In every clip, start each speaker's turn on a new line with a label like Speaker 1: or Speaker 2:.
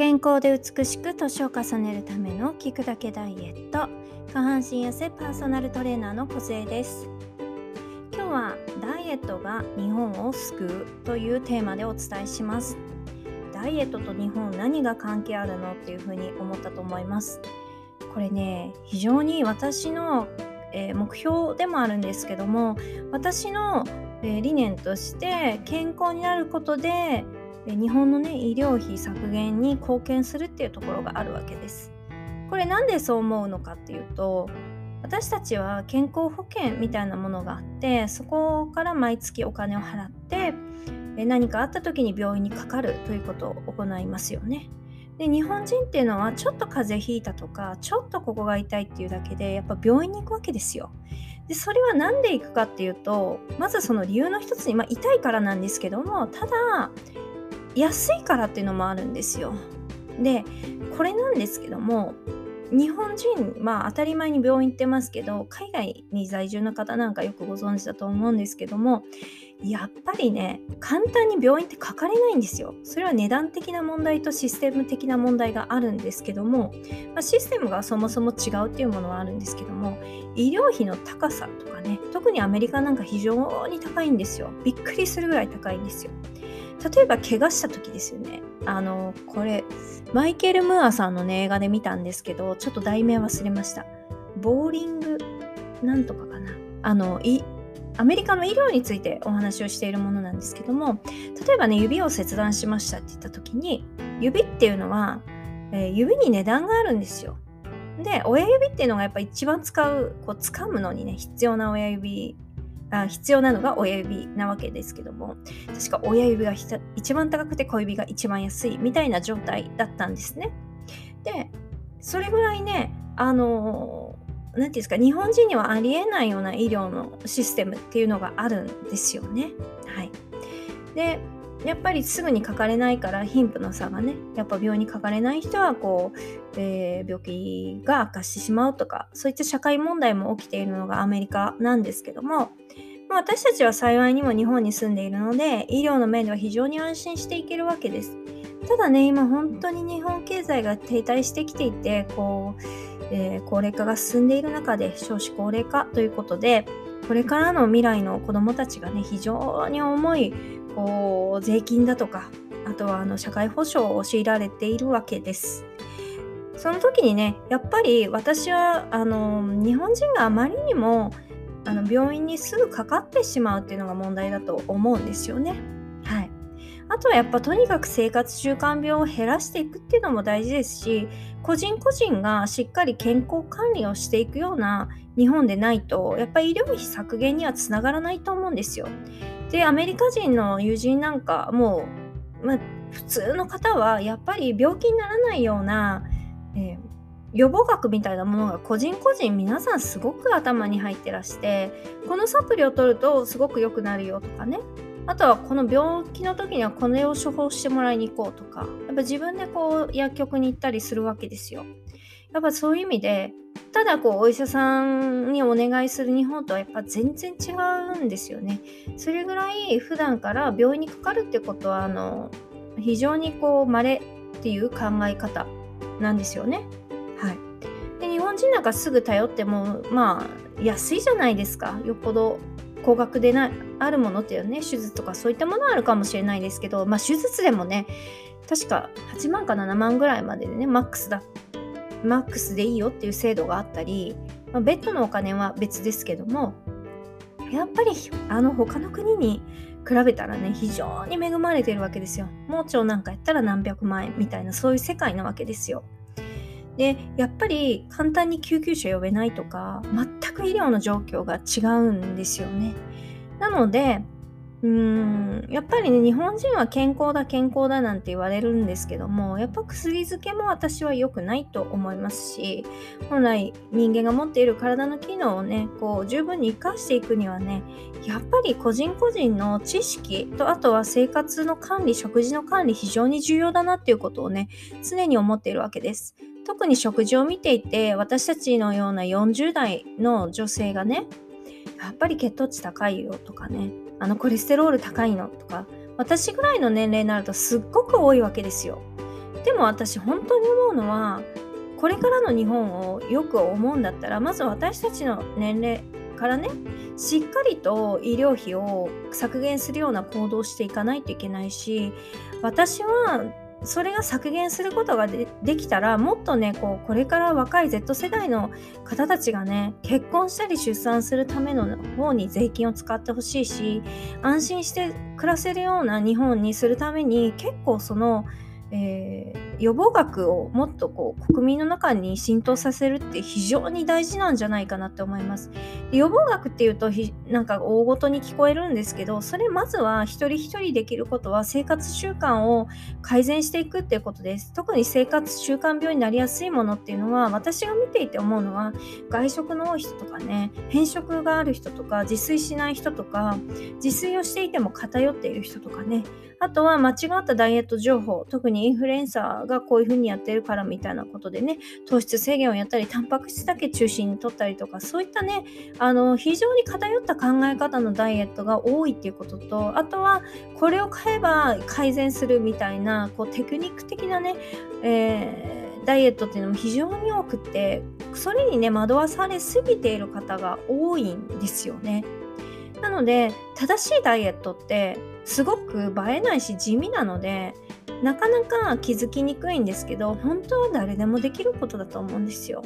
Speaker 1: 健康で美しく年を重ねるための聞くだけダイエット。下半身痩せパーソナルトレーナーの小です。今日はダイエットが日本を救うというテーマでお伝えします。ダイエットと日本何が関係あるのっていうふうに思ったと思います。これね非常に私の、えー、目標でもあるんですけども私の、えー、理念として健康になることで日本のね医療費削減に貢献するっていうところがあるわけです。これなんでそう思うのかっていうと私たちは健康保険みたいなものがあってそこから毎月お金を払って何かあった時に病院にかかるということを行いますよね。で日本人っていうのはちょっと風邪ひいたとかちょっとここが痛いっていうだけでやっぱ病院に行くわけですよ。でそれは何で行くかっていうとまずその理由の一つに、まあ、痛いからなんですけどもただ安いからっていうのもあるんですよ。でこれなんですけども日本人まあ当たり前に病院行ってますけど海外に在住の方なんかよくご存知だと思うんですけどもやっぱりね簡単に病院ってかかれないんですよ。それは値段的な問題とシステム的な問題があるんですけども、まあ、システムがそもそも違うっていうものはあるんですけども医療費の高さとかね特にアメリカなんか非常に高いんですよ。びっくりするぐらい高いんですよ。例えば怪我した時ですよね。あの、これ、マイケル・ムーアさんのね、映画で見たんですけど、ちょっと題名忘れました。ボーリング、なんとかかな。あの、い、アメリカの医療についてお話をしているものなんですけども、例えばね、指を切断しましたって言った時に、指っていうのは、えー、指に値段があるんですよ。で、親指っていうのがやっぱ一番使う、こう、掴むのにね、必要な親指あ必要なのが親指なわけですけども確か親指が一番高くて小指が一番安いみたいな状態だったんですね。でそれぐらいねあの何て言うんですか日本人にはありえないような医療のシステムっていうのがあるんですよね。はい、でやっぱりすぐにかかれないから貧富の差がねやっぱ病にかかれない人はこう、えー、病気が悪化してしまうとかそういった社会問題も起きているのがアメリカなんですけどもまあ、私たちは幸いにも日本に住んでいるので医療の面では非常に安心していけるわけです。ただね今本当に日本経済が停滞してきていてこう、えー、高齢化が進んでいる中で少子高齢化ということでこれからの未来の子どもたちがね非常に重いこう税金だとかあとはあの社会保障を強いられているわけです。その時にねやっぱり私はあの日本人があまりにもあの病院にすぐかかってしまうっていうのが問題だと思うんですよね。はい。あとはやっぱとにかく生活習慣病を減らしていくっていうのも大事ですし個人個人がしっかり健康管理をしていくような日本でないとやっぱり医療費削減にはつながらないと思うんですよ。でアメリカ人の友人なんかもう、ま、普通の方はやっぱり病気にならないような、えー予防学みたいなものが個人個人皆さんすごく頭に入ってらしてこのサプリを取るとすごく良くなるよとかねあとはこの病気の時にはこれを処方してもらいに行こうとかやっぱ自分でこう薬局に行ったりするわけですよ。やっぱそういう意味でただこうお医者さんにお願いする日本とはやっぱ全然違うんですよね。それぐらい普段から病院にかかるってことはあの非常にこう稀っていう考え方なんですよね。はい、で日本人なんかすぐ頼ってもまあ安いじゃないですかよっぽど高額でなあるものっていうね手術とかそういったものあるかもしれないですけどまあ手術でもね確か8万か7万ぐらいまででねマックスだマックスでいいよっていう制度があったり、まあ、ベッドのお金は別ですけどもやっぱりあの他の国に比べたらね非常に恵まれてるわけですよ盲腸なんかやったら何百万円みたいなそういう世界なわけですよでやっぱり簡単に救急車呼べないとか全く医療の状況が違うんですよね。なのでうーんやっぱりね日本人は健康だ健康だなんて言われるんですけどもやっぱ薬漬けも私は良くないと思いますし本来人間が持っている体の機能をねこう十分に生かしていくにはねやっぱり個人個人の知識とあとは生活の管理食事の管理非常に重要だなっていうことをね常に思っているわけです。特に食事を見ていて私たちのような40代の女性がねやっぱり血糖値高いよとかねあのコレステロール高いの？とか私ぐらいの年齢になるとすっごく多いわけですよ。でも私本当に思うのはこれからの日本をよく思うんだったらまず私たちの年齢からねしっかりと医療費を削減するような行動をしていかないといけないし私はそれが削減することができたらもっとねこうこれから若い Z 世代の方たちがね結婚したり出産するための方に税金を使ってほしいし安心して暮らせるような日本にするために結構そのえー、予防学をもっとこう国民の中に浸透させるって非常に大事なんじゃないかなって思います。予防学っていうとひなんか大ごとに聞こえるんですけどそれまずは一人一人できることは生活習慣を改善していくっていうことです。特に生活習慣病になりやすいものっていうのは私が見ていて思うのは外食の多い人とかね偏食がある人とか自炊しない人とか自炊をしていても偏っている人とかねあとは間違ったダイエット情報特にインフルエンサーがこういう風にやってるからみたいなことでね、糖質制限をやったり、タンパク質だけ中心に取ったりとか、そういったね、あの、非常に偏った考え方のダイエットが多いっていうことと、あとは、これを買えば改善するみたいな、こう、テクニック的なね、えーダイエットっていうのも非常に多くてそれにね惑わされすぎている方が多いんですよね。なので正しいダイエットってすごく映えないし地味なのでなかなか気づきにくいんですけど本当は誰でもできることだと思うんですよ。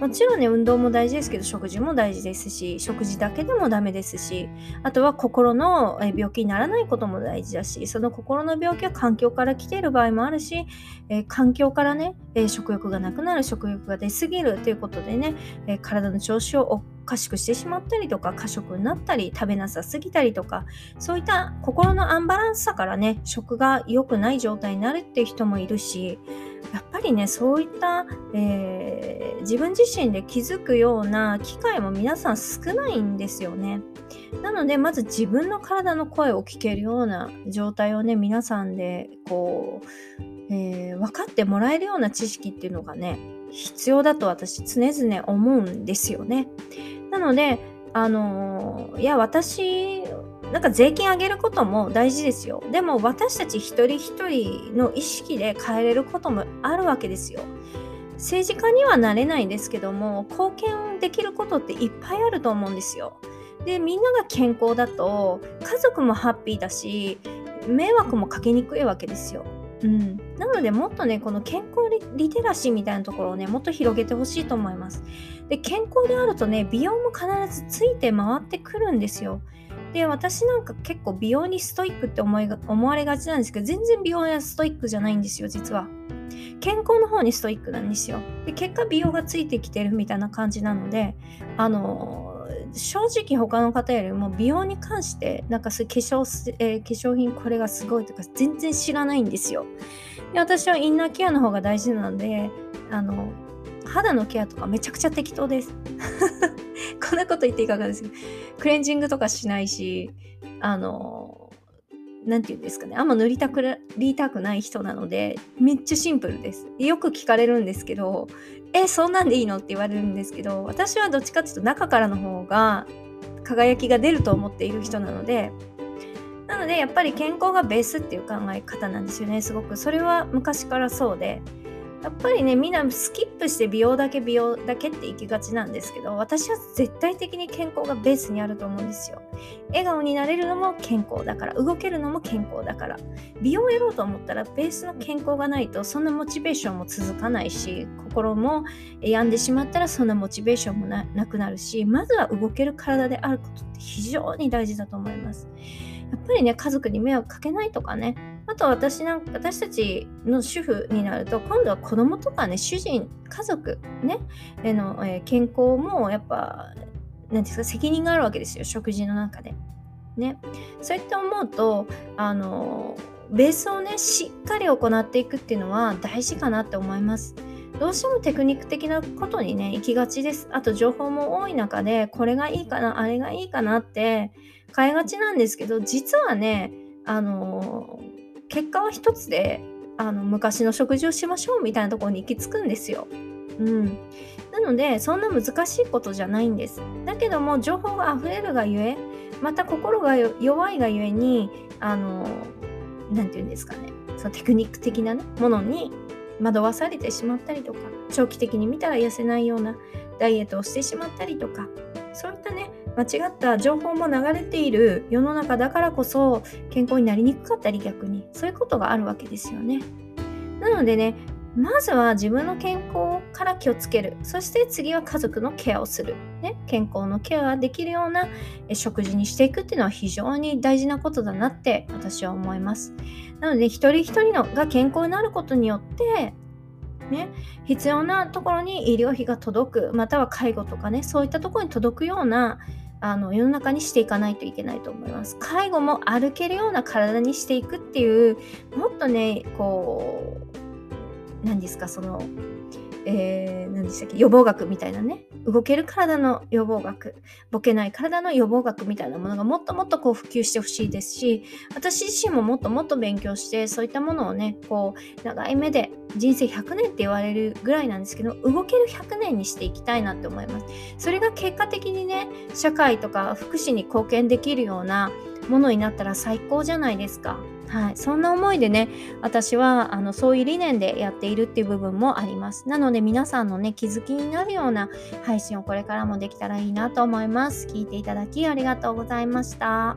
Speaker 1: もちろんね運動も大事ですけど食事も大事ですし食事だけでもダメですしあとは心の病気にならないことも大事だしその心の病気は環境から来ている場合もあるし、えー、環境からね、えー、食欲がなくなる食欲が出すぎるということでね、えー、体の調子をおかしくしてしまったりとか過食になったり食べなさすぎたりとかそういった心のアンバランスさからね食が良くない状態になるっていう人もいるしやっぱりねそういった、えー、自分自身で気づくような機会も皆さん少ないんですよね。なのでまず自分の体の声を聞けるような状態をね皆さんでこう、えー、分かってもらえるような知識っていうのがね必要だと私常々思うんですよね。なのであの、いや私なんか税金上げることも大事ですよ。でも私たち一人一人の意識で変えれることもあるわけですよ。政治家にはなれないんですけども貢献できることっていっぱいあると思うんですよ。でみんなが健康だと家族もハッピーだし迷惑もかけにくいわけですよ。うん、なのでもっとねこの健康リテラシーみたいなところをねもっと広げてほしいと思いますで健康であるとね美容も必ずついて回ってくるんですよで私なんか結構美容にストイックって思いが思われがちなんですけど全然美容やストイックじゃないんですよ実は。健康の方にストイックなんですよ。で結果美容がついてきてるみたいな感じなのであの正直他の方よりも美容に関してなんかそう化粧,、えー、化粧品これがすごいとか全然知らないんですよ。で私はインナーケアの方が大事なのであの肌のケアとかめちゃくちゃ適当です。んなこと言っていかがですかクレンジングとかしないしあの何て言うんですかね。あんま塗りたくりたくない人なのでめっちゃシンプルです。よく聞かれるんですけどえそんなんでいいのって言われるんですけど私はどっちかっていうと中からの方が輝きが出ると思っている人なのでなのでやっぱり健康がベースっていう考え方なんですよねすごく。それは昔からそうで。やっぱりねみんなスキップして美容だけ美容だけって行きがちなんですけど私は絶対的に健康がベースにあると思うんですよ。笑顔になれるのも健康だから動けるのも健康だから。美容をやろうと思ったらベースの健康がないとそんなモチベーションも続かないし心も病んでしまったらそんなモチベーションもなくなるしまずは動ける体であることって非常に大事だと思います。やっぱりね家族に迷惑かけないとかねあと私なんか私たちの主婦になると今度は子供とかね主人家族ねへの、えー、健康もやっぱ何ですか責任があるわけですよ食事の中で。ね、そうやって思うとあのベースをねしっかり行っていくっていうのは大事かなって思います。どうしてもテクニック的なことにね行きがちです。あと情報も多い中でこれがいいかなあれがいいかなって変えがちなんですけど実はねあの結果は一つであの昔の食事をしましょうみたいなところに行き着くんですよ。うん、なのでそんな難しいことじゃないんです。だけども情報が溢れるがゆえまた心が弱いがゆえにあの何て言うんですかねそのテクニック的な、ね、ものに惑わされてしまったりとか長期的に見たら痩せないようなダイエットをしてしまったりとかそういったね間違った情報も流れている世の中だからこそ健康になりにくかったり逆にそういうことがあるわけですよね。なのでねまずは自分の健康から気をつける。そして次は家族のケアをする、ね、健康のケアができるような食事にしていくっていうのは非常に大事なことだなって私は思います。なので一人一人のが健康になることによってね、必要なところに医療費が届くまたは介護とかねそういったところに届くようなあの世の中にしていかないといけないと思います。介護も歩けるような体にしていくっていうもっとねこう何ですかその、えー、何でしたっけ予防学みたいなね。動ける体の予防学。ボケない体の予防学みたいなものがもっともっとこう普及してほしいですし私自身ももっともっと勉強してそういったものをねこう長い目で人生100年って言われるぐらいなんですけど動ける100年にしていきたいなって思います。それが結果的にね社会とか福祉に貢献できるようなものになったら最高じゃないですか。はい、そんな思いでね私はあのそういう理念でやっているっていう部分もあります。なので皆さんのね気づきになるような配信をこれからもできたらいいなと思います。聞いていただきありがとうございました。